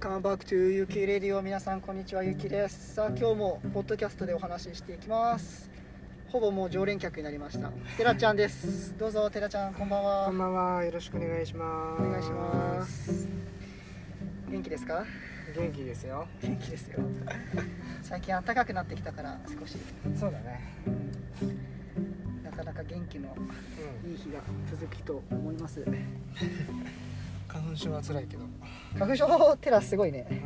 Welcome back to ゆきレディオ皆さんこんにちは。ゆきです。さあ今日もポッドキャストでお話ししていきます。ほぼもう常連客になりました。てらちゃんです。どうぞてらちゃんこんばんは。こんばんは、よろしくお願いします。お願いします。元気ですか？元気ですよ。元気ですよ。最近暖かくなってきたから少し。そうだね。なかなか元気のうん。いい日が続くと思います花粉症は辛いけど。花粉症テラすごいねううん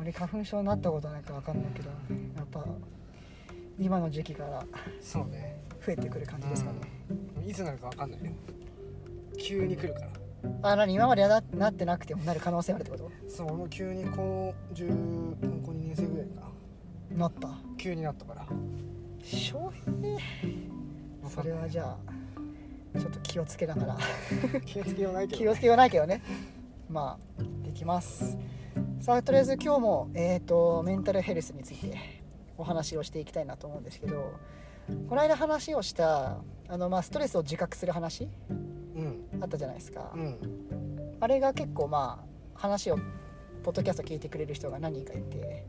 俺花粉症になったことないか分かんないけどやっぱ今の時期からん。そうね。増えてくる感じですかね、いつなるかわかんないよ。急に来るから。あ何今までななってなくてもなる可能性あるってこと？そう、俺も急に高十高校2年生ぐらいかな。なった？急になったから。翔平それはじゃあちょっと気をつけながら 気をつけようないけど、気をつけようないけどねまあできますさあとりあえず今日も、えー、とメンタルヘルスについてお話をしていきたいなと思うんですけどこの間話をしたあの、まあ、ストレスを自覚する話うん。あったじゃないですか、うん。あれが結構まあ話をポッドキャスト聞いてくれる人が何人かいて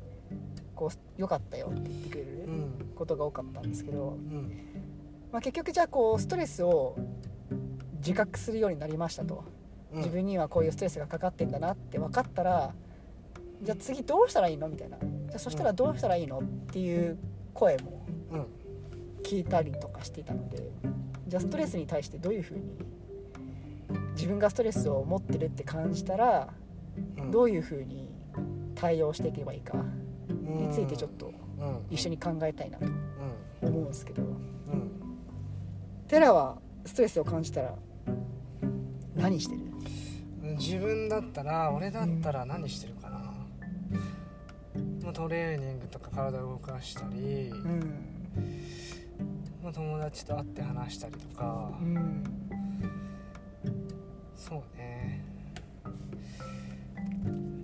こう良かったよって言ってくれるうん。ことが多かったんですけど、うん。まあ、結局じゃあこうストレスを自覚するようになりましたと、うん。自分にはこういうストレスがかかってんだなって分かったらじゃあ次どうしたらいいの？みたいなじゃあそしたらどうしたらいいの？っていう声もうん。聞いたりとかしていたのでじゃあストレスに対してどういうふうに自分がストレスを持ってるって感じたらうん。どういうふうに対応していけばいいかについてちょっとうん。一緒に考えたいなとうん。思うんですけどうん。テラはストレスを感じたら何してる？うん。自分だったら、俺だったら何してるかな。まあ、トレーニングとか体を動かしたり、うん。まあ、友達と会って話したりとか、うん。そうね。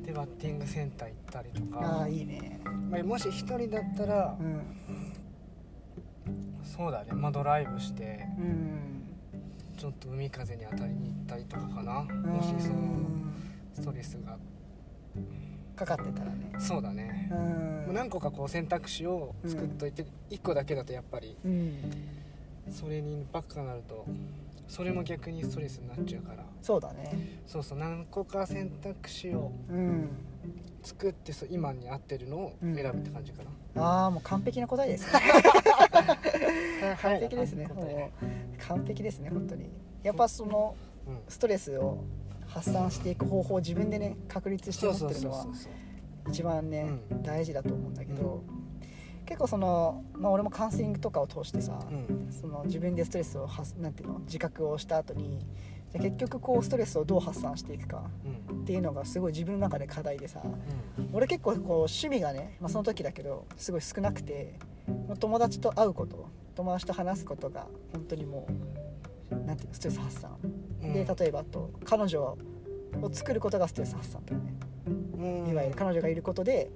でバッティングセンター行ったりとあか。あいいね。まあ、もし一人だったら、うんそうだね、まあ、ドライブしてうん。ちょっと海風に当たりに行ったりとかかな。もしそのストレスがかかってたらね。そうだね。う、何個かこう選択肢を作っといて、一個だけだとやっぱりうん。それにばっかなるとそれも逆にストレスになっちゃうから。そうだね。そうそう何個か選択肢をうん。作ってそう今に合ってるのを選ぶって感じかな、ああもう完璧な答えですね。完璧ですねもう完璧ですね本当に。やっぱそのうん。ストレスを発散していく方法を自分でね確立して持ってるのは一番ね、うん。大事だと思うんだけど、結構その、まあ、俺もカウンセリングとかを通してさ、うん。その自分でストレスを発なんていうの自覚をした後にじゃあ結局こうストレスをどう発散していくかうんっていうのがすごい自分の中で課題でさ。うん俺結構こう趣味がね、まあ、その時だけどすごい少なくて友達と会うこと友達と話すことが本当にもうなんていうのストレス発散、うん。で例えばあと彼女を作ることがストレス発散とかね、うん。いわゆる彼女がいることで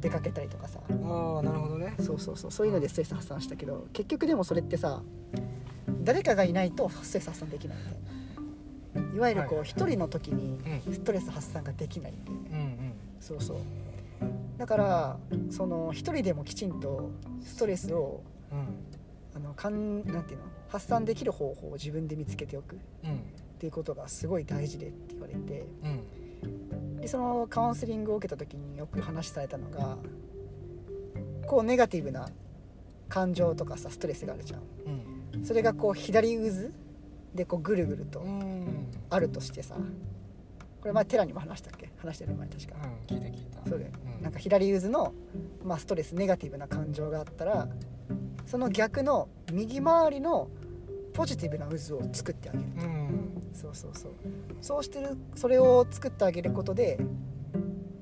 出かけたりとかさ。ああなるほどね。そうそうそうそういうのでストレス発散したけど結局でもそれってさ誰かがいないとストレス発散できないみたいない。わゆるこうはい一人の時にうん。ストレス発散ができない。んでうんうん。そうそう。だからその一人でもきちんとストレスをうん。あのかんなんていうの？発散できる方法を自分で見つけておくっうん。ていうことがすごい大事でって言われて。うん。でそのカウンセリングを受けた時によく話されたのがこうネガティブな感情とかさストレスがあるじゃん。うん。それがこう左渦でこうぐるぐるとうん。あるとしてさこれ前テラにも話したっけ？話してる前確か。聞いた聞いた。そうだよね。うん。なんか左渦の、まあ、ストレスネガティブな感情があったらその逆の右回りのポジティブな渦を作ってあげる。うん。そうそうそう。そうしてるそれを作ってあげることで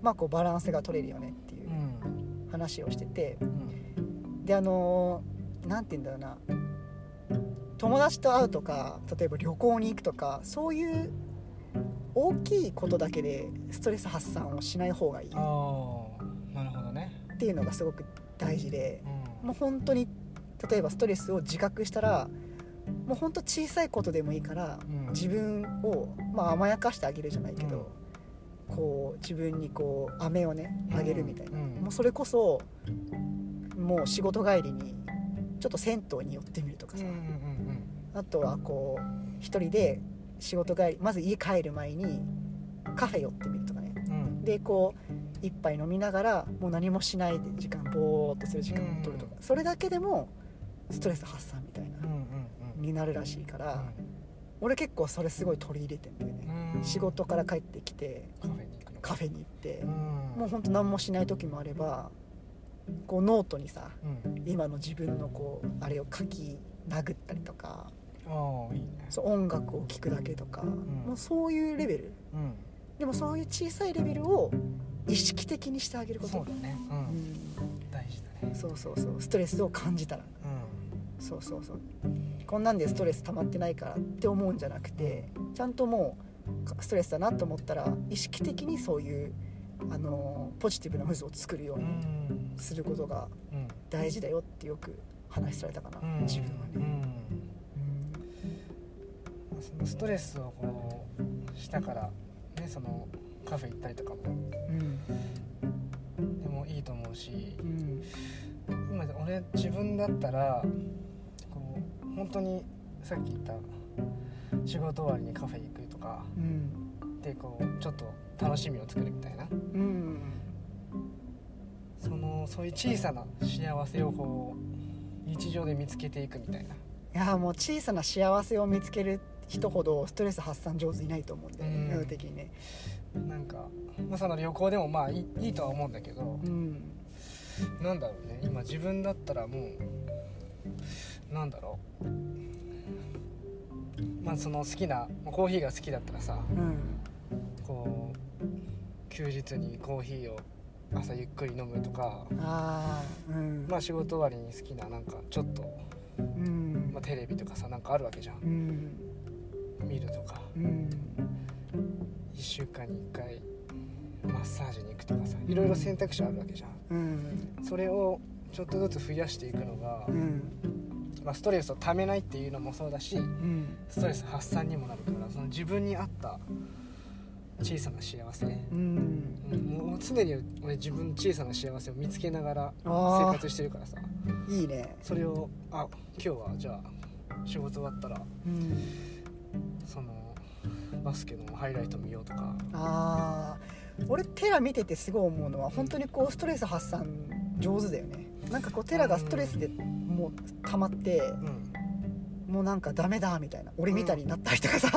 まあこうバランスが取れるよねっていううん。話をしてて。うん。であの何て言うんだろうな友達と会うとか例えば旅行に行くとかそういう大きいことだけでストレス発散をしない方がいい。なるほどね。ていうのがすごく大事でうん。もう本当に例えばストレスを自覚したらもう本当小さいことでもいいからうん。自分を、まあ、甘やかしてあげるじゃないけど、こう自分にこう飴をねあげるみたいな、うん。もうそれこそもう仕事帰りにちょっと銭湯に寄ってみるとかさ、うんうんあとはこう一人で仕事帰りまず家帰る前にカフェ寄ってみるとかね。うん。うんでこう一杯飲みながらもう何もしないで時間ぼーっとする時間を取るとか、それだけでもストレス発散みたいなうんうんうん。になるらしいから、俺結構それすごい取り入れてんだよね、うん。仕事から帰ってきてカフェに行って、うん。もうほんと何もしない時もあればこうノートにさうん。今の自分のこうあれを書き殴ったりとかそう音楽を聴くだけとか、ん。もうそういうレベル。うん。でもそういう小さいレベルを意識的にしてあげること。そうだね。大事だね。そうそうそう。ストレスを感じたら。うそうそうそう。こんなんでストレス溜まってないからって思うんじゃなくてちゃんともうストレスだなと思ったら意識的にそういうあのポジティブな渦を作るようんにうん。することがうん。大事だよってよく話されたかな、うん。自分はね、うんそのストレスをこうしたからねそのカフェ行ったりとかも。うん。でもいいと思うし。うん。今俺自分だったらこう本当にさっき言った仕事終わりにカフェ行くとか。うん。でこうちょっと楽しみを作るみたいな。うん。そのそういう小さな幸せをこう日常で見つけていくみたいな。いやもう小さな幸せを見つける人ほどストレス発散上手いないと思うんで、うん。世の的にね。なんか、まあ、その旅行でもまあいいとは思うんだけどうん。なんだろうね。今自分だったらもうなんだろう。まあその好きなコーヒーが好きだったらさうん。こう休日にコーヒーを朝ゆっくり飲むとかああうん。まあ仕事終わりに好きななんかちょっと、うん。まあ、テレビとかさなんかあるわけじゃん。うん見るとか。うん。1週間に1回マッサージに行くとかさいろいろ選択肢あるわけじゃん。うん。それをちょっとずつ増やしていくのが、うん。まあ、ストレスをためないっていうのもそうだしうん。ストレス発散にもなるからその自分に合った小さな幸せ、うん。もう常に俺自分の小さな幸せを見つけながら生活してるからさ。いいね。それをあ今日はじゃあ仕事終わったらうんそのバスケのハイライト見ようとか。ああ俺テラ見ててすごい思うのは本当にこうストレス発散上手だよね。なんかこうテラがストレスでもう溜まってうん。もうなんかダメだみたいな俺みたいになったりとかさ、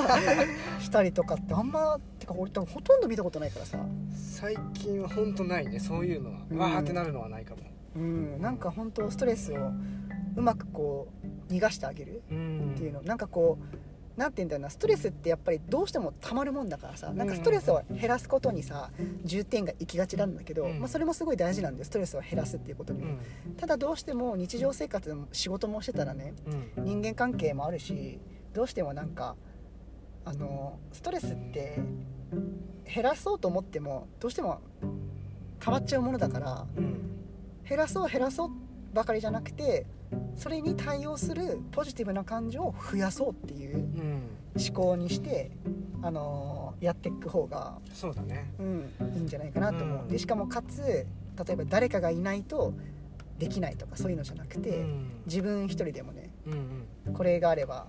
したりとかってあんまてか俺多分ほとんど見たことないからさ。最近は本当ないねそういうのは、うん。わーってなるのはないかも。うん。なんか本当ストレスをうまくこう逃がしてあげるうんっていうの。なんかこうなんて言うんだろうなストレスってやっぱりどうしてもたまるもんだからさなんかストレスを減らすことにさ重点が行きがちなんだけど、うん。まあ、それもすごい大事なんでストレスを減らすっていうことに。も、うん。ただどうしても日常生活でも仕事もしてたらねうん。人間関係もあるしどうしてもなんかあのストレスって減らそうと思ってもどうしても溜まっちゃうものだからうん。減らそう減らそうばかりじゃなくてそれに対応するポジティブな感情を増やそうっていううん。思考にして、あのやっていく方が、そうだね。うん、いいんじゃないかなと思う、うん。でしかもかつ例えば誰かがいないとできないとかそういうのじゃなくて、うん。自分一人でもねうん。これがあれば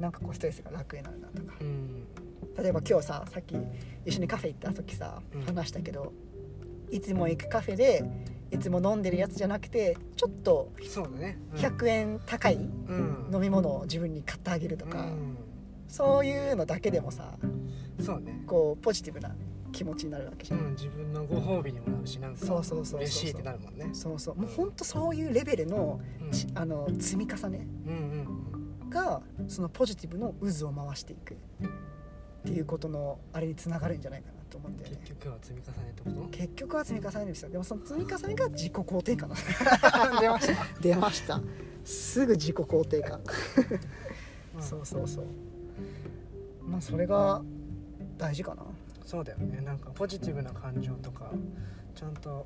なんかこうストレスが楽になるなとか。うん。例えば今日ささっき一緒にカフェ行った時さうん。話したけど、いつも行くカフェでいつも飲んでるやつじゃなくてちょっとそうだね。うん。100円高いうん。飲み物を自分に買ってあげるとか、うん。そういうのだけでもさそうね。こうポジティブな気持ちになるわけじゃん、うん自分のご褒美にもなるしなんかそうそうそうそう。嬉しいってなるもんね。そうそう。もうほんとそういうレベルの,あの積み重ねがそのポジティブの渦を回していくっていうことのあれにつながるんじゃないかなと思うんだよね。結局は積み重ねってこと？結局は積み重ねるんですよでもその積み重ねが自己肯定感 出ました。出ました。すぐ自己肯定感、うんそうそうそう。まあそれが大事かな。そうだよね。なんかポジティブな感情とかちゃんと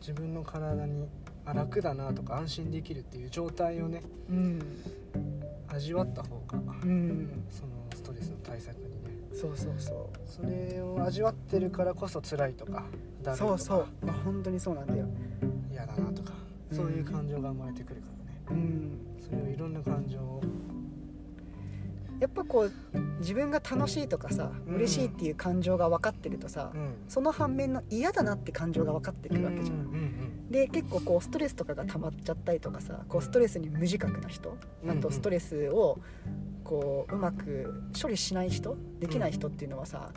自分の体にあ楽だなとか安心できるっていう状態をねうん。味わった方がうん。そのストレスの対策にねそうそうそそれを味わってるからこそ辛いとかだるいとか。うそうそう。まあ本当にそうなんだよ。嫌だなとか。うんそういう感情が生まれてくるからね。うん。それをいろんな感情をやっぱこう自分が楽しいとかさうん。嬉しいっていう感情が分かってるとさ、うん。その反面の嫌だなって感情が分かってくるわけじゃん、うんうんで結構こうストレスとかが溜まっちゃったりとかさこうストレスに無自覚な人うんあとストレスをこううまく処理しない人できない人っていうのはさ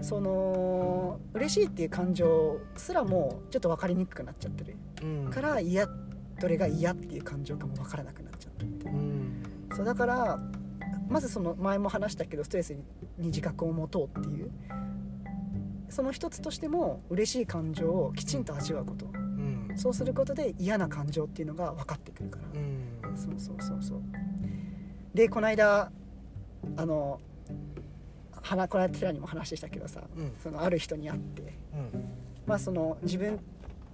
その嬉しいっていう感情すらもちょっと分かりにくくなっちゃってる。うん。から嫌どれが嫌っていう感情かも分からなくなっちゃったみたいなうん。そうだからまずその前も話したけどストレスに自覚を持とうっていう。その一つとしても嬉しい感情をきちんと味わうこと。うん。そうすることで嫌な感情っていうのが分かってくるから、うん。そうそうそうそう。でこの間あの話この間寺にも話したけどさうん。そのある人に会って。うん。まあその自分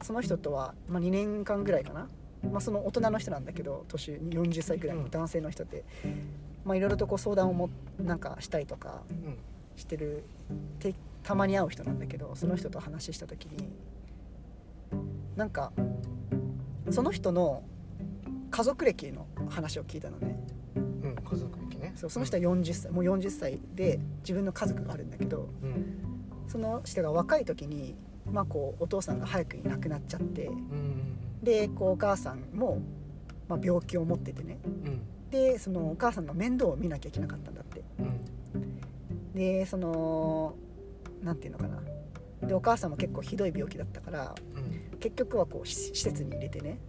その人とは、まあ、2年間ぐらいかな、まあ、その大人の人なんだけど年40歳ぐらいの男性の人で、まあいろいろとこう相談をもなんかしたりとかうん。してるてたまに会う人なんだけどその人と話した時になんかその人の家族歴の話を聞いたのね。うん家族歴ね。そうその人は40歳もう40歳で自分の家族があるんだけどうん。その人が若い時に、まあ、こうお父さんが早くに亡くなっちゃってうんでこうお母さんも、まあ、病気を持っててねうんでそのお母さんの面倒を見なきゃいけなかったんだって。うん。でそのなんていうのかな。でお母さんも結構ひどい病気だったからうん。結局はこうし施設に入れてね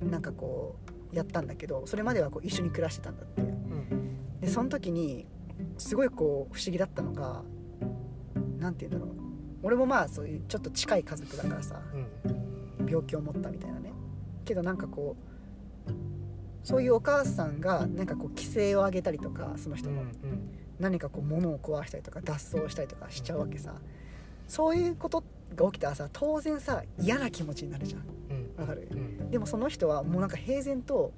なんかこうやったんだけどそれまではこう一緒に暮らしてたんだって。うん。でその時にすごいこう不思議だったのがなんて言うんだろう。俺もまあそういうちょっと近い家族だからさうん。病気を持ったみたいなね。けどなんかこうそういうお母さんがなんかこう規制を上げたりとかその人の、何かこう物を壊したりとか脱走したりとかしちゃうわけさ。そういうことが起きたらさ当然さ嫌な気持ちになるじゃん。うん。わかる？うん。でもその人はもうなんか平然と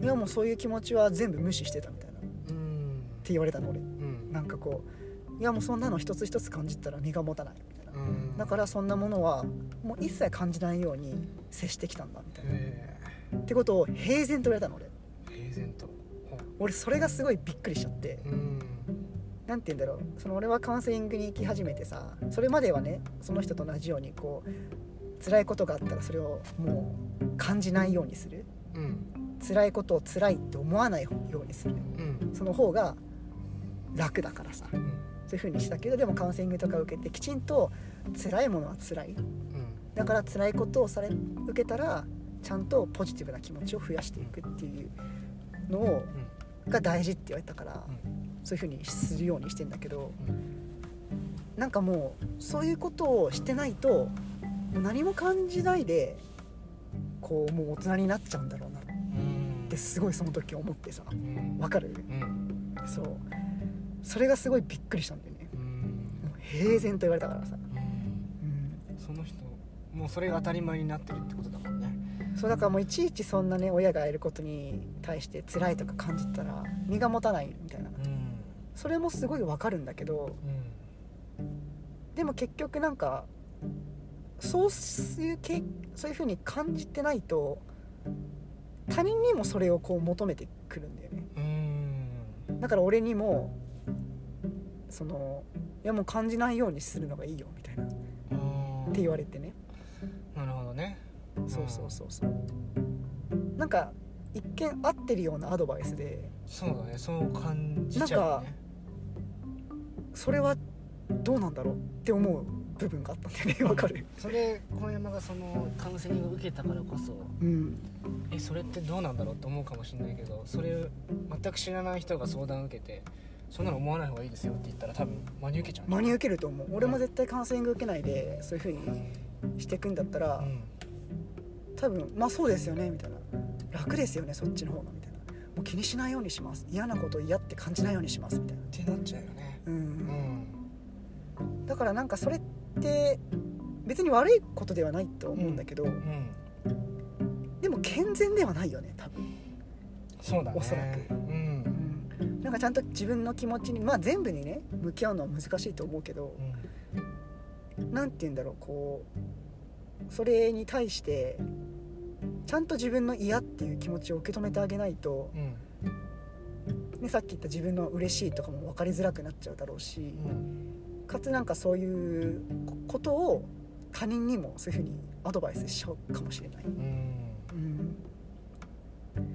いやもうそういう気持ちは全部無視してたみたいな。ってうん言われたの俺。うん。なんかこういやもうそんなの一つ一つ感じたら身が持たないみたいな。うん。だからそんなものはもう一切感じないように接してきたんだみたいな。へってことを平然と言われたの俺。え平然と。俺それがすごいびっくりしちゃって。うん。なんて言うんだろう。その俺はカウンセリングに行き始めてさそれまではねその人と同じようにこう辛いことがあったらそれをもう感じないようにする。うん。辛いことを辛いって思わないようにする。うん。その方が楽だからさ。うん。そういう風にしたけどでもカウンセリングとか受けてきちんと辛いものは辛い。だから辛いことをされ受けたらちゃんとポジティブな気持ちを増やしていくっていうのをが大事って言われたからそういう風にするようにしてんだけどなんかもうそういうことをしてないともう何も感じないでこうもう大人になっちゃうんだろうなっうん。てすごいその時思ってさうん。わかる？うん。そう。それがすごいびっくりしたんだよね。うん。もう平然と言われたからさ、うん。うん、その人もうそれが当たり前になってるってことだもんねそうだからもういちいちそんなね親がやることに対して辛いとか感じたら身が持たないみたいな。うん。それもすごいわかるんだけどでも結局なんかそういうけそういう風に感じてないと他人にもそれをこう求めてくるんだよね。うん。だから俺にもそのいやもう感じないようにするのがいいよみたいな。っうん。て言われてね。なるほどねそうそうそうそう。なんか一見合ってるようなアドバイスで。そうだねそう感じちゃうよねそれはどうなんだろうって思う部分があったんだよね。わかる。それ小山がそのカウンセリングを受けたからこそ。うん。えそれってどうなんだろうって思うかもしれないけどそれ全く知らない人が相談を受けてそんなの思わない方がいいですよって言ったら多分真に受けちゃう。真に受けると思う。俺も絶対カウンセリング受けないでそういう風にしていくんだったら、うん多分まあそうですよねみたいな。楽ですよねそっちの方がみたいな。もう気にしないようにします。嫌なこと嫌って感じないようにしますみたいな。ってなっちゃうよね。うん、うん。だからなんかそれって別に悪いことではないと思うんだけど、うん。でも健全ではないよね多分、そうだね。おそらく。うん。うん、なんかちゃんと自分の気持ちにまあ全部にね向き合うのは難しいと思うけど何て言うんだろうこうそれに対してちゃんと自分の嫌っていう気持ちを受け止めてあげないと、うん。ね、さっき言った自分の嬉しいとかも分かりづらくなっちゃうだろうし、うん。かつなんかそういうことを他人にもそういうふうにアドバイスしちゃうかもしれない。うん。うん。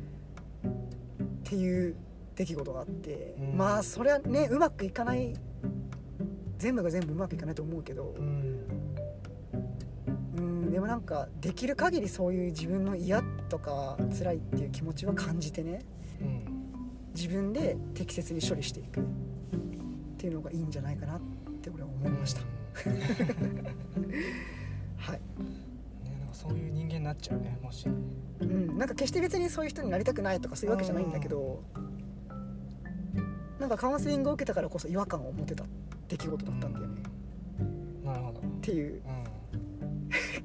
っていう出来事があって、うん。まあそれはねうまくいかない全部が全部うまくいかないと思うけどでもなんかできる限りそういう自分の嫌とか辛いっていう気持ちは感じてね。うん自分で適切に処理していく。っていうのがいいんじゃないかなって俺は思いました、はい、なんかそういう人間になっちゃうねもし。うん、なんか決して別にそういう人になりたくないとかそういうわけじゃないんだけどなんかカウンセリングを受けたからこそ違和感を持てた出来事だったんだよね、うん。なるほど。っていう。うん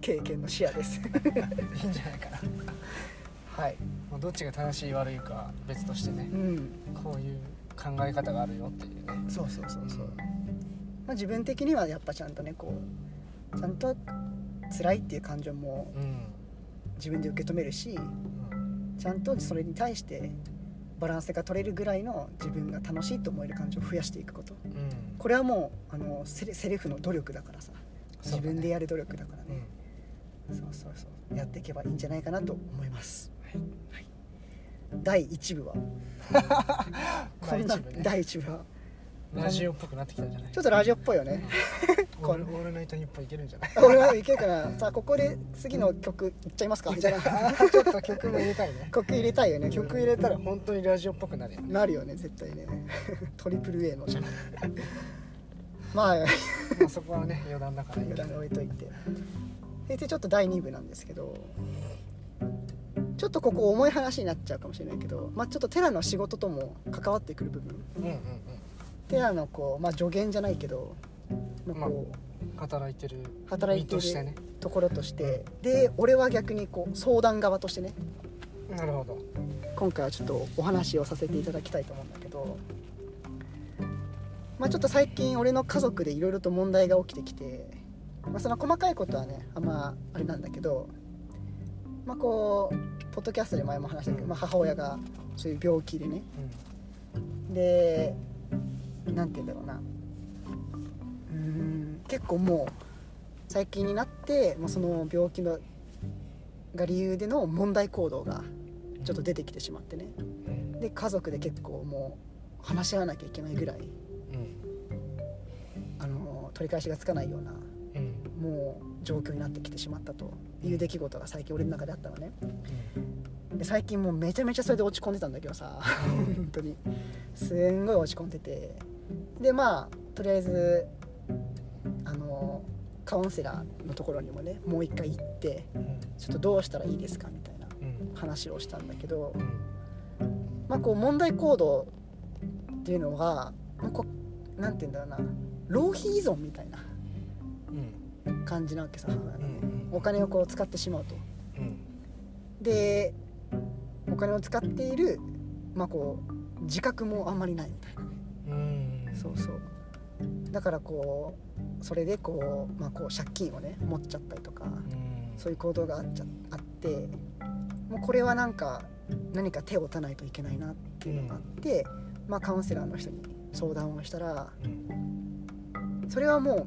経験のシェアです。いいんじゃないかな。はい、まあどっちが正しい悪いかは別としてね。うん、こういう考え方があるよっていうね。そうそうそうそう、まあ、自分的にはやっぱちゃんとねこうちゃんと辛いっていう感情もうん。自分で受け止めるしうん。ちゃんとそれに対してバランスが取れるぐらいの自分が楽しいと思える感情を増やしていくこと。うん。これはもうあのセルフの努力だからさ。自分でやる努力だからうん。ねそうそうそう。やっていけばいいんじゃないかなと思います、はい。第1部は。こんな。第一部ね第1部は。ラジオっぽくなってきたんじゃない？ちょっとラジオっぽいよね。オールオールナイトニッポンいけるんじゃない？俺はいけるかな。さあここで次の曲いっちゃいますか。みたいなあ。ーちょっと曲も入れたいね。曲入れたいよね。曲入れたら本当にラジオっぽくなるよね。なるよね。絶対ね。トリプル A の。じゃんまあ。まあそこはね余談だからいい余談に置いといてでちょっと第2部なんですけどちょっとここ重い話になっちゃうかもしれないけど、まあ、ちょっとテラの仕事とも関わってくる部分。うんうんうん。テラのこう、まあ、助言じゃないけど、まあ、こう働いてる働いて身としてね。るところとしてで俺は逆にこう相談側としてね。なるほど。今回はちょっとお話をさせていただきたいと思うんだけど、まあ、ちょっと最近俺の家族でいろいろと問題が起きてきて、まあ、その細かいことはねあんまあれなんだけど、まあ、こうポッドキャストで前も話したけど、まあ、母親がそういう病気でね。でなんて言うんだろうな。うーん結構もう最近になってもうその病気のが理由での問題行動がちょっと出てきてしまってね。うん。で家族で結構もう話し合わなきゃいけないぐらい。うん。あの取り返しがつかないようなうん。もう状況になってきてしまったと。いう出来事が最近俺の中であったのね。で最近もうめちゃめちゃそれで落ち込んでたんだけどさ。本当に。すんごい落ち込んでて。でまあとりあえずあのカウンセラーのところにもねもう一回行ってうん。ちょっとどうしたらいいですかみたいなうん。話をしたんだけどうん。まあこう問題行動っていうのはまあて言うんだろうな。浪費依存みたいな。うん感じなわけさ。お金をこう使ってしまうと。うん。でお金を使っているまあこう自覚もあんまりないみたいな。ねうん。そうそう。だからこうそれでこう,、まあ、こう借金をね持っちゃったりとかうん。そういう行動があっちゃあってもうこれはなんか何か手を打たないといけないなっていうのがあって、まあ、カウンセラーの人に相談をしたらうん。それはも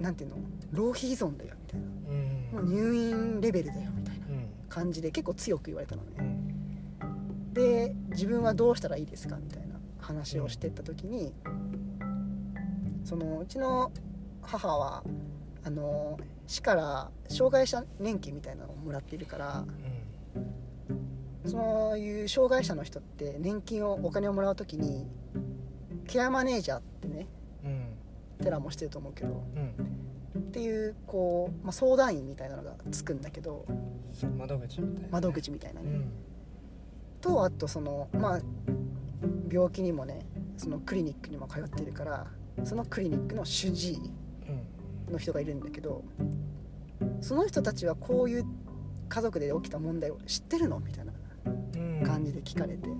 うなんていうの？浪費依存だよみたいな。うん。もう入院レベルだよみたいなうん。感じで結構強く言われたのね。うん。で自分はどうしたらいいですかみたいな話をしてった時にそのうちの母はあの市から障害者年金みたいなのをもらっているからそういう障害者の人って年金をお金をもらう時にケアマネージャーってねうん。テラもしてると思うけどうんっていうこう、まあ、相談員みたいなのがつくんだけど窓口みたいな窓口みたいなね、うん。とあとそのまあ病気にもねそのクリニックにも通ってるからそのクリニックの主治医うん。の人がいるんだけどその人たちはこういう家族で起きた問題を知ってるの？みたいなうん。感じで聞かれて、い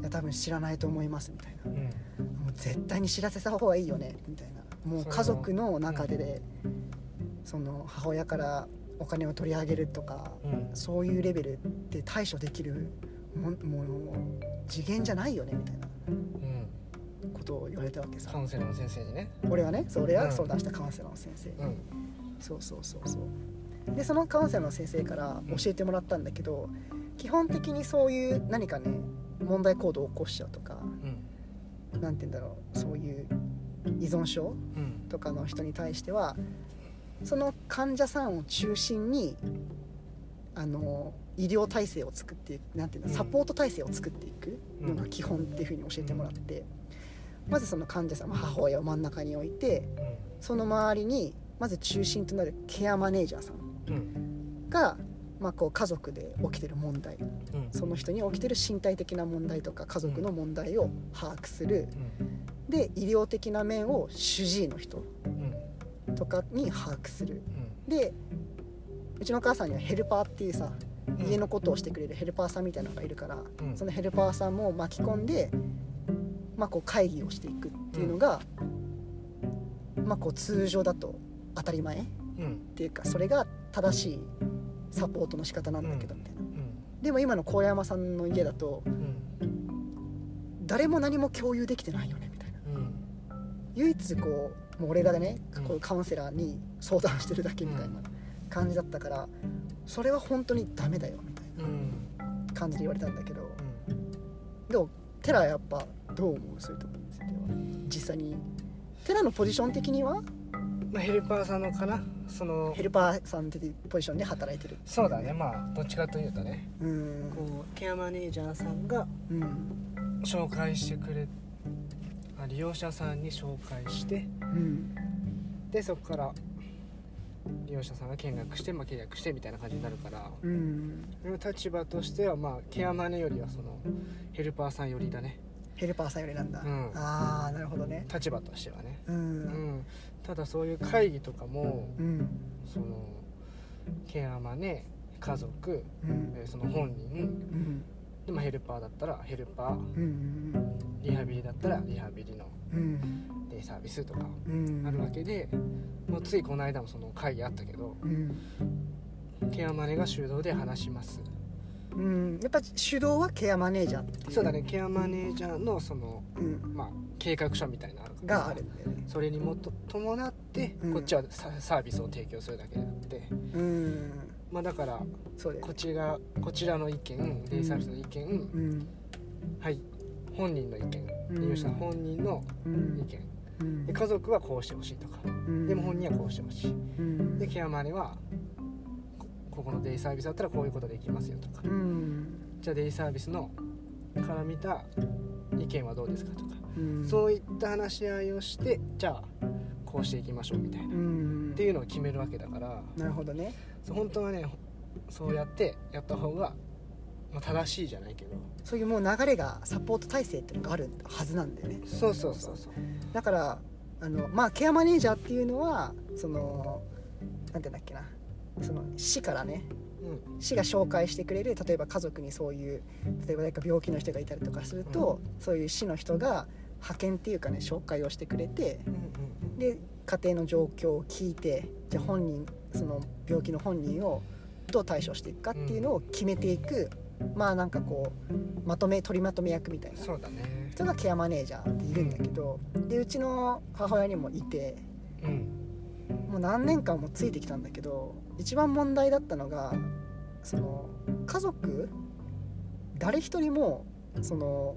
や多分知らないと思いますみたいな。うん。もう絶対に知らせた方がいいよねみたいなもう家族の中でで、その母親からお金を取り上げるとかうん。そういうレベルで対処できるももう次元じゃないよねみたいなうん。ことを言われたわけさ。カウンセラーの先生にね。俺はねそう俺うん。は相談したカウンセラーの先生、うん。そうそうそうそう。でそのカウンセラーの先生から教えてもらったんだけど基本的にそういう何かね問題行動を起こしちゃうとかうん。何て言うんだろう。そういう依存症うん。とかの人に対してはその患者さんを中心にあの医療体制を作っていくなんていうのうん。サポート体制を作っていくのが基本っていうふうに教えてもらってまずその患者さん母親を真ん中に置いてその周りにまず中心となるケアマネージャーさんが、まあ、こう家族で起きてる問題うん。その人に起きてる身体的な問題とか家族の問題を把握するで医療的な面を主治医の人うん。とかに把握する。うん。でうちの母さんにはヘルパーっていうさうん。家のことをしてくれるヘルパーさんみたいなのがいるから、うん。そのヘルパーさんも巻き込んで、まあ、こう会議をしていくっていうのが、まあ、こう通常だと当たり前っうん。ていうかそれが正しいサポートの仕方なんだけどみたいな、うん。でも今の高山さんの家だとうん。誰も何も共有できてないよね唯一こうもう俺らがねうん。こうカウンセラーに相談してるだけみたいな感じだったからそれは本当にダメだよみたいうん。な感じで言われたんだけど。うん。でもテラやっぱどう思う？そういうところについては。実際にテラのポジション的には？まあヘルパーさんのかな？そのヘルパーさんっていうポジションで働いてる。そうだね。まあどっちかというとね。うん。こうケアマネージャーさんがうん。紹介してくれあ利用者さんに紹介してうん。でそこから利用者さんが見学して、まあ、契約してみたいな感じになるからうん。立場としてはまあケアマネよりはそのヘルパーさん寄りだね。ヘルパーさんよりなんだ、うん。ああなるほどね。立場としてはね、ううん。ん、ただそういう会議とかもうん。そのケアマネ家族、うん。えーその本人うんでもヘルパーだったらヘルパー。うんリハビリだったらリハビリのうん。デイサービスとかうん。あるわけで、もうついこの間もその会議あったけどうん。ケアマネが主導で話します。うん、やっぱ主導はケアマネージャーそうだね。ケアマネージャーのその、うん、まあ、計画書みたいなのがあるんだよね。それにもと伴って、うん。こっちはササービスを提供するだけであって、うんまあ、だからそうこちらこちらの意見デイサービスの意見、うん。はい。本人の意見うん。利用者本人の意うん。見。うん。で家族はこうしてほしいとかうん。でも本人はこうしてほしい。うん。でケアマネはこここのデイサービスだったらこういうことできますよとか。うん。じゃあデイサービスのから見た意見はどうですかとか、うん。そういった話し合いをしてじゃあこうしていきましょうみたいな、うっんていうのを決めるわけだから。なるほどね本当はねそうやってやった方が、まあ、正しいじゃないけどそういうもう流れがサポート体制っていうのがあるはずなんだよね。そうそうそうそう。だからあのまあケアマネージャーっていうのはそのなんて言うんだっけな。その市からねうん。市が紹介してくれる例えば家族にそういう例えば誰か病気の人がいたりとかすると、そういう市の人が派遣っていうかね紹介をしてくれてうん。で家庭の状況を聞いてじゃあ本人その病気の本人をどう対処していくかっていうのを決めていく、まあなんかこうまとめ取りまとめ役みたいな。そうだね。人がケアマネージャーっているんだけどでうちの母親にもいてうん。もう何年間もついてきたんだけど一番問題だったのがその家族誰一人もその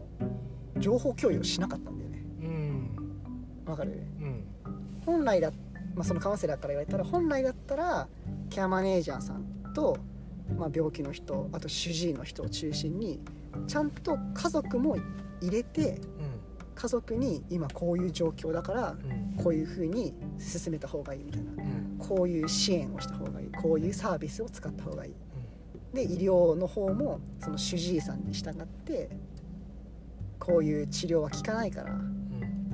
情報共有をしなかったんだよね。うん。わかる？うん本来だ、まあ、そのカウンセラーから言われたら本来だったらケアマネージャーさんと、まあ、病気の人あと主治医の人を中心にちゃんと家族も入れて家族に今こういう状況だからうん。こういうふうに進めた方がいいみたいな。うん。こういう支援をした方がいい。こういうサービスを使った方がいい。で医療の方もその主治医さんに従ってこういう治療は効かないからうん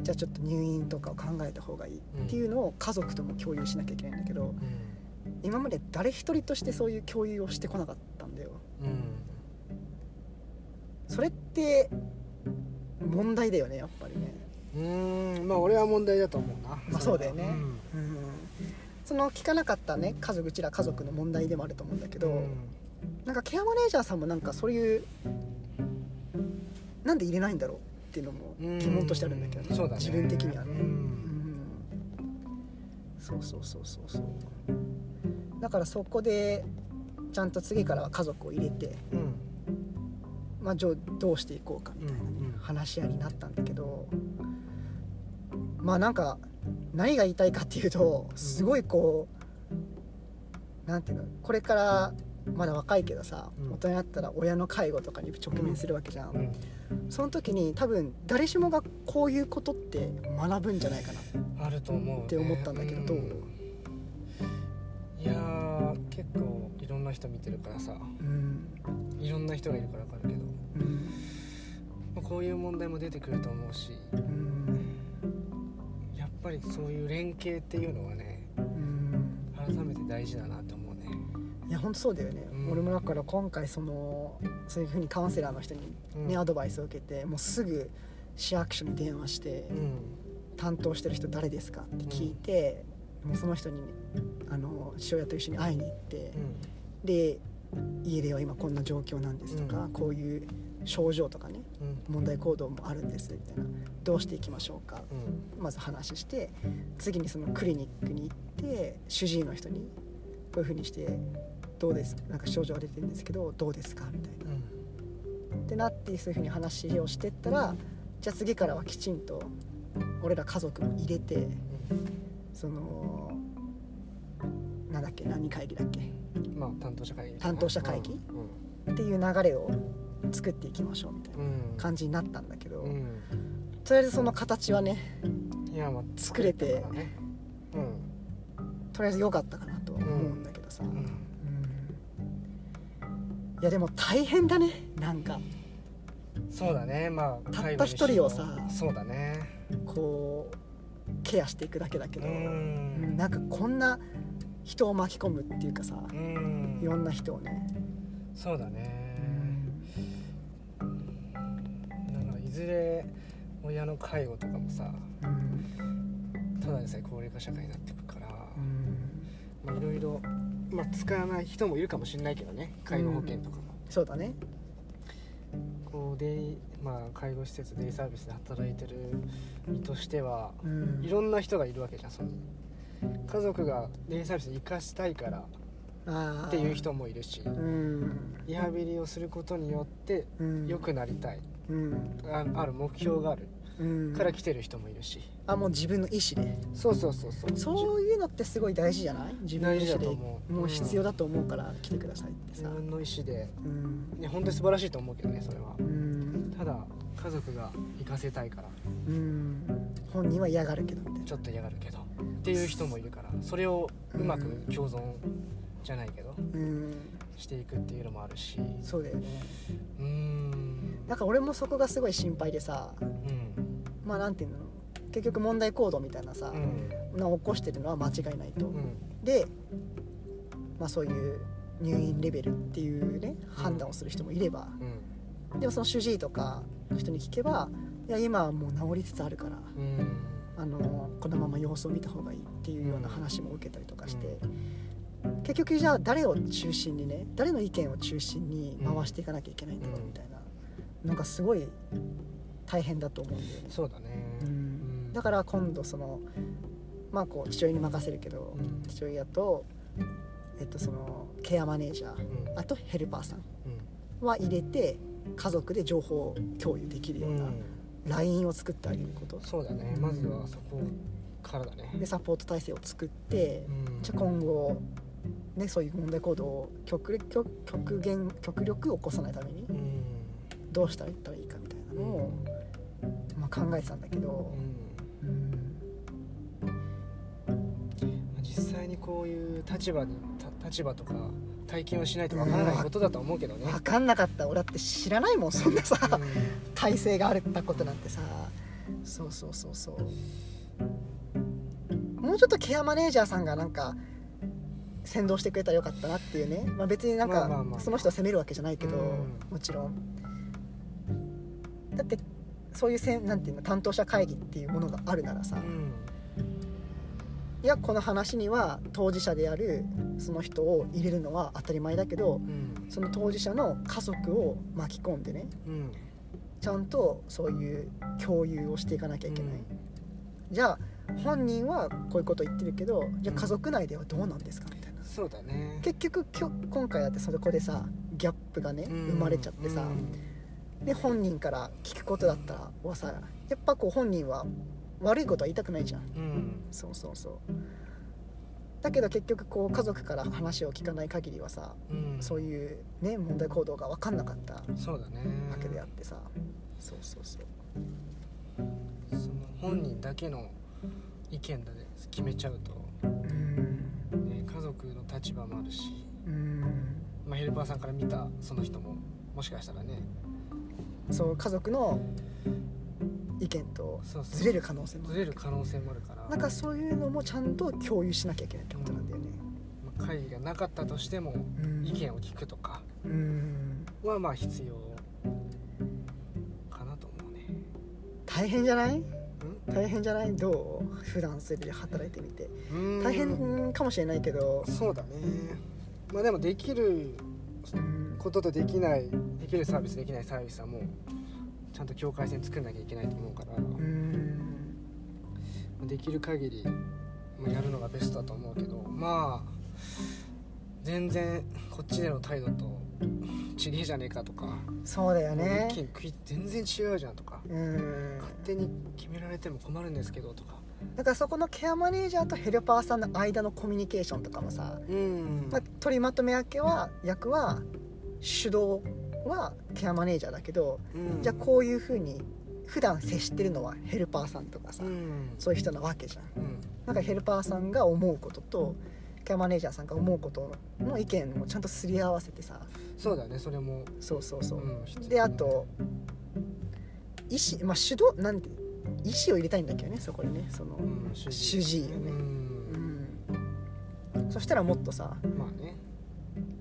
じゃあちょっと入院とかを考えた方がいいっていうのを家族とも共有しなきゃいけないんだけど今まで誰一人としてそういう共有をしてこなかったんだよ。それって問題だよねやっぱりね。うーん。まあ俺は問題だと思うな、まあそうだよね。んうん。その聞かなかったね家族うちら家族の問題でもあると思うんだけど、うん。なんかケアマネージャーさんもなんかそういうなんで入れないんだろうっていうのも疑問としてあるんだけど、そうだね。自分的にはね、うん。うん。そうそうそうそうそう。だからそこでちゃんと次からは家族を入れて、うん。まあ、じゃあどうしていこうかみたいなね、うんうん。話し合いになったんだけどまあなんか何が言いたいかっていうとすごいこうなんていうのこれからまだ若いけどさ、うん。大人になったら親の介護とかに直面するわけじゃん、うん。その時に多分誰しもがこういうことって学ぶんじゃないかな。あると思う、ね、って思ったんだけどどう、いやー結構いろんな人見てるからさ。うん。いろんな人がいるから分かるけど、うん。まあ、こういう問題も出てくると思うし。うん。やっぱりそういう連携っていうのはねうん。改めて大事だなと思う。ねいや本当そうだよね、うん。俺もだから今回そのそういうふうにカウンセラーの人に、ねうん。アドバイスを受けてもうすぐ市役所に電話して、うん。担当してる人誰ですかって聞いて、もうその人にあの父親と一緒に会いに行って、で家では今こんな状況なんですとか、うん。こういう症状とかねうん。問題行動もあるんですみたいな。どうしていきましょうかうん。まず話して次にそのクリニックに行って主治医の人にこういうふうにしてどうです？なんか症状が出てるんですけどどうですか？みたいな。うん。ってなってそういうふうに話をしてったらじゃあ次からはきちんと俺ら家族も入れてそのなんだっけ何会議だっけ？うんまあ担当者会議担当者会議？うん。っていう流れを作っていきましょうみたいなうん。感じになったんだけど、うん。とりあえずその形はねいやまあ作れてからね。とりあえず良かったかなとは思うんだけどさ、うんうんうんいやでも大変だねなんか。そうだねまあたった一人をさそうだね。こうケアしていくだけだけうど、うん。んなんかこんな人を巻き込むっていうかさ、うん。いろんな人をね、そうだね。だからいずれ親の介護とかもさうん。ただでさえ高齢化社会になってくからうん。まあいろいろまあ使わない人もいるかもしれないけどね。介護保険とかも、そうだね。こうデイまあ介護施設デイサービスで働いてる身としてはうん。いろんな人がいるわけじゃんその。家族がデイサービスに生かしたいからっていう人もいるしうん。リハビリをすることによってうん。良くなりたい。うん。あある目標がある。うんから来てる人もいるし。あもう自分の意思でそうそうそうそう。そういうのってすごい大事じゃない？自分の意思で。と思う。もう必要だと思うから来てくださいってさ。自分の意思で。うん。ね本当に素晴らしいと思うけどねそれは。うん。ただ家族が行かせたいから。うん。本人は嫌がるけどみたいな。ちょっと嫌がるけど。っていう人もいるから。それをうまく共存じゃないけど。うん。していくっていうのもあるし。そうだよね。うーん。なんか俺もそこがすごい心配でさ。うんまあなんていうの結局問題行動みたいなさ、うん。な起こしてるのは間違いないと、うん。で、まあ、そういう入院レベルっていうね判断をする人もいれば、うん。でもその主治医とかの人に聞けばいや今はもう治りつつあるからうん。あのこのまま様子を見た方がいいっていうような話も受けたりとかして、結局じゃあ誰を中心にね誰の意見を中心に回していかなきゃいけないんだろううんみたいな、なんかすごい大変だと思うんだよね。そうだね。うん。だから今度そのまあこう父親に任せるけど、うん。父親と、えっと、そのケアマネージャーうん。あとヘルパーさんうん。は入れて家族で情報共有できるようなうん。LINE を作ってあげること。そうだね。まずはそこからだね。でサポート体制を作ってうん。じゃあ今後、ね、そういう問題行動を極力極極限極力起こさないためにうん。どうしたらいったらいいかみたいなのを、まあ、考えてたんだけど。う、ん。うん。実際にこういう立場にた立場とか体験をしないとわからないことだと思うけどね。分かんなかった。俺だって知らないもん。そんなさ、うん。体制があるったことなんてさ。そうそうそうそう。もうちょっとケアマネージャーさんがなんか先導してくれたらよかったなっていうね、まあ、別になんかその人を責めるわけじゃないけど、うん。もちろん。だってそういうせんなんていうの担当者会議っていうものがあるならさ、うん。いやこの話には当事者であるその人を入れるのは当たり前だけどうん。その当事者の家族を巻き込んでねうん。ちゃんとそういう共有をしていかなきゃいけない、うん。じゃあ本人はこういうこと言ってるけどじゃあ家族内ではどうなんですかみたいな。そうだね。結局きょ今回だってそこでさギャップがねうん。生まれちゃってさ、で本人から聞くことだったらはさやっぱこう本人は悪いことは言いたくないじゃん。うん。うんそうそうそう。だけど結局こう家族から話を聞かない限りはさうん。そういうね問題行動が分かんなかったわそうだね。けであってさ。そうそうそう。その本人だけの意見で決めちゃうと、うん。ね、家族の立場もあるし、うん。まあ、ヘルパーさんから見たその人ももしかしたらねそう家族の意見とずれる可能性もあずれる可能性もあるから。なんかそういうのもちゃんと共有しなきゃいけないってことなんだよね。まあ会議がなかったとしてもうん。意見を聞くとかうん。はまあ必要かなと思うね。大変じゃない？うん。大変じゃない？どう？普段それで働いてみて。大変かもしれないけど。そうだね。まあでもできるうんこととできないできるサービスできないサービスはもうちゃんと境界線作んなきゃいけないと思うから、うん。できる限り、まあ、やるのがベストだと思うけどまあ全然こっちでの態度とちげえじゃねえかとか、そうだよね。全然違うじゃんとかうん。勝手に決められても困るんですけどとか。だからそこのケアマネージャーとヘルパーさんの間のコミュニケーションとかもさ、うん。まあ、取りまとめ役は役は主導はケアマネージャーだけど、うん。じゃあこういうふうに普段接してるのはヘルパーさんとかさ、うん。そういう人なわけじゃん。うん。なんかヘルパーさんが思うこととケアマネージャーさんが思うことの意見をちゃんとすり合わせてさそうだねそれも。そうそうそう、うんであと意思まあ主導なんて意思を入れたいんだけどねそこにね。その、うん主治医よね、うん。うん。そしたらもっとさまあね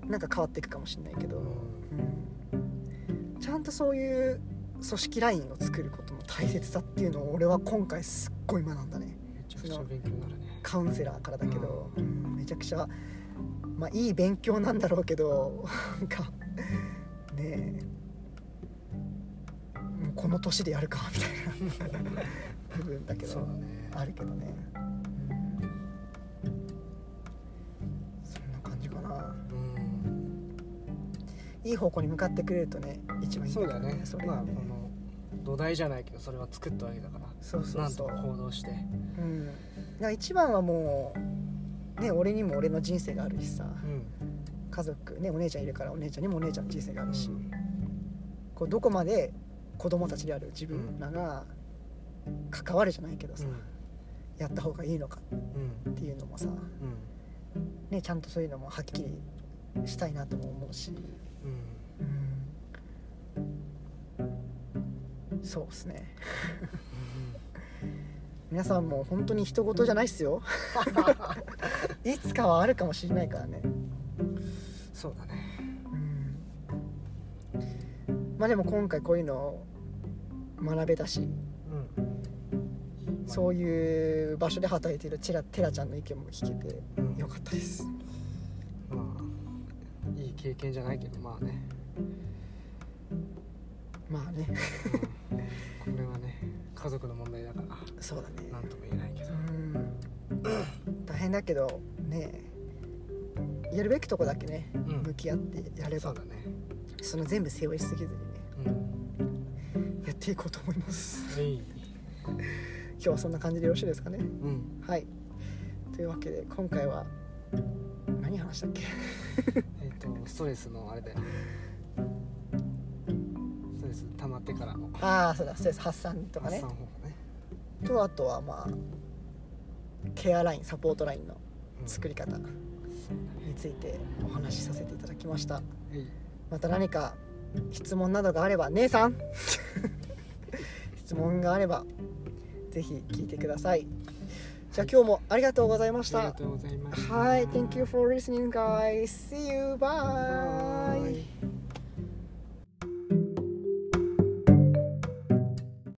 なんか変わっていくかもしれないけど、うん。うん。ちゃんとそういう組織ラインを作ることの大切さっていうのを俺は今回すっごい学んだね。めちゃくちゃ勉強になるね。カウンセラーからだけど、うん。めちゃくちゃまあいい勉強なんだろうけど なんかねえ。もうこの年でやるかみたいな。部分だけど。ね。あるけどね、いい方向に向かってくれるとね一番いいんそうだね。それがねまあ土台じゃないけどそれは作ったわけだから。そうそうそう。なんとか行動して。うん、だから一番はもうね俺にも俺の人生があるしさ。うん。家族ねお姉ちゃんいるからお姉ちゃんにもお姉ちゃんの人生があるし、うん。こうどこまで子供たちである自分らが関わるじゃないけどさ、やった方がいいのかうん。っていうのもさ、うん。ね、ちゃんとそういうのもはっきりしたいなとも思うし、うん。うん、そうっすね。皆さんも本当に人事じゃないっすよ。いつかはあるかもしれないからね。そうだね。うん。まあでも今回こういうのを学べたし。うん。そういう場所で働いているテラテラちゃんの意見も聞けてうん。よかったです。まあいい経験じゃないけどまあね、まあね。うん。これはね家族の問題だからそうだね。何とも言えないけど。うん。大変だけどねやるべきとこだけね、うん。向き合ってやればそうだね。その全部背負いすぎずにねうん。やっていこうと思います。えい。今日はそんな感じでよろしいですかね。うん。はい。というわけで今回は何話したっけ？とストレスのあれだよストレス溜まってから。のああそうだストレス発散とかね。発散方法ね。とあとはまあケアラインサポートラインのうん。作り方についてお話しさせていただきました。はい。また何か質問などがあれば姉さん。質問があればぜひ聞いてくださいじゃあ今日もありがとうございましたありがとうございましたはい Thank you for listening guys see you bye Bye